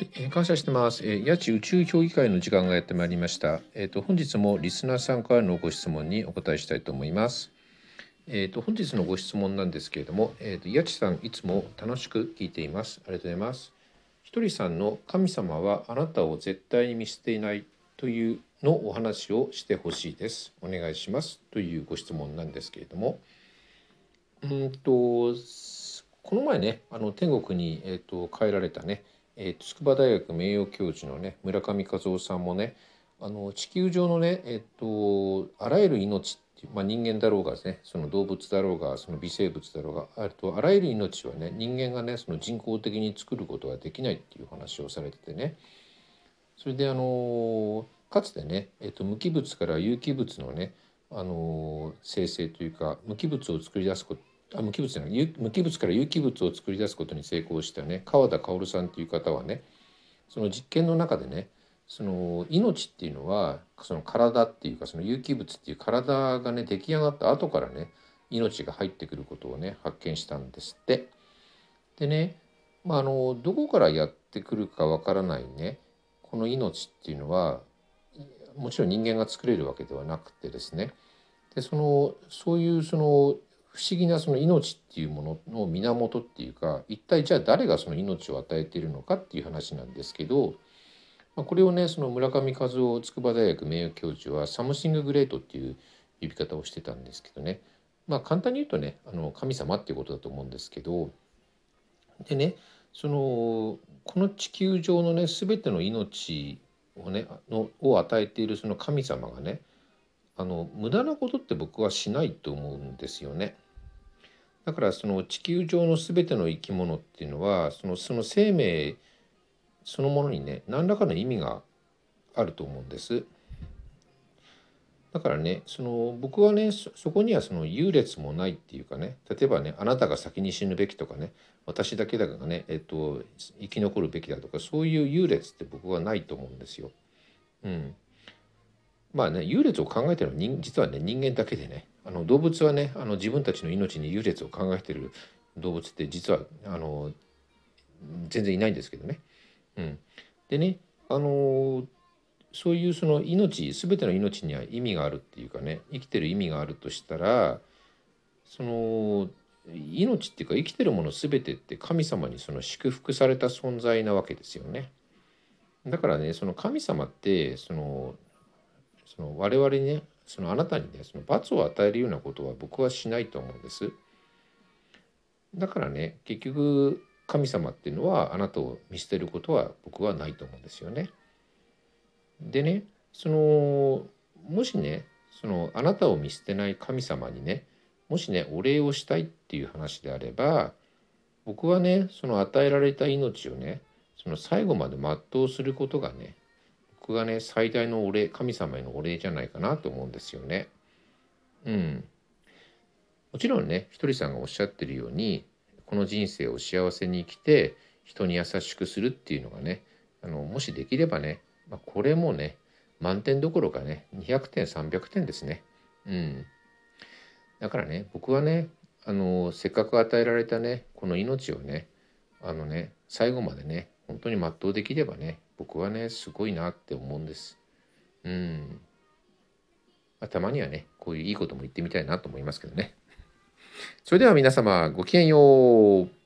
はい、えー、感謝してます。えー、八千宇宙評議会の時間がやってまいりました。えっ、ー、と本日もリスナーさんからのご質問にお答えしたいと思います。えっ、と本日のご質問なんですけれども、えっ、と八千さんいつも楽しく聞いています。ありがとうございます。ひとりさんの神様はあなたを絶対に見捨ていないというのお話をしてほしいです。お願いしますというご質問なんですけれども、うんとこの前ねあの天国にえっ、と帰られたねえー、筑波大学名誉教授のね村上和夫さんもねあの地球上のね、えっと、あらゆる命っていう、まあ、人間だろうがですねその動物だろうがその微生物だろうがあとあらゆる命はね人間がねその人工的に作ることはできないっていう話をされててね。それであのかつてね、えっと、無機物から有機物のねあの生成というか無機物を作り出すことあ無機物じゃない無機物から有機物を作り出すことに成功したね川田薫さんという方はねその実験の中でねその命っていうのはその体っていうかその有機物っていう体がね出来上がった後からね命が入ってくることをね発見したんですって。でね、まあ、あのどこからやってくるかわからないねこの命っていうのはもちろん人間が作れるわけではなくてですねでそのそういうその不思議なその命っていうものの源っていうか一体じゃあ誰がその命を与えているのかっていう話なんですけど、まあ、これをねその村上和夫筑波大学名誉教授は Something Great っていう呼び方をしてたんですけどね。まあ簡単に言うとねあの神様っていうことだと思うんですけどでねそのこの地球上のね全ての命をねのを与えているその神様がねあの無駄なことって僕はしないと思うんですよね。だからその地球上の全ての生き物っていうのはそのその生命そのものにね何らかの意味があると思うんです。だからねその僕はねそこにはその優劣もないっていうかね例えばねあなたが先に死ぬべきとかね私だけだがね、えっと、生き残るべきだとかそういう優劣って僕はないと思うんですよ。うん、まあね優劣を考えてるのは実はね人間だけでねあの動物はねあの自分たちの命に優劣を考えてる動物って実はあの全然いないんですけどね。うん、でねあのそういうその命全ての命には意味があるっていうかね生きてる意味があるとしたらその命っていうか生きてるもの全てって神様にその祝福された存在なわけですよね。だからねその神様ってそのその我々にねそのあなたにねその罰を与えるようなことは僕はしないと思うんです。だからね結局神様っていうのはあなたを見捨てることは僕はないと思うんですよね。でねそのもしねそのあなたを見捨てない神様にねもしねお礼をしたいっていう話であれば僕はねその与えられた命をねその最後まで全うすることがね僕がね最大のお礼神様へのお礼じゃないかなと思うんですよね。うん。もちろんねひとりさんがおっしゃってるようにこの人生を幸せに生きて人に優しくするっていうのがねあのもしできればね、まあ、これもね満点どころかね200点300点ですね。うん。だからね僕はねあのせっかく与えられたねこの命をねあのね最後までね本当に全うできればね僕はねすごいなって思うんです。うん。まあ、たまにはねこういういいことも言ってみたいなと思いますけどね。それでは皆様ごきげんよう。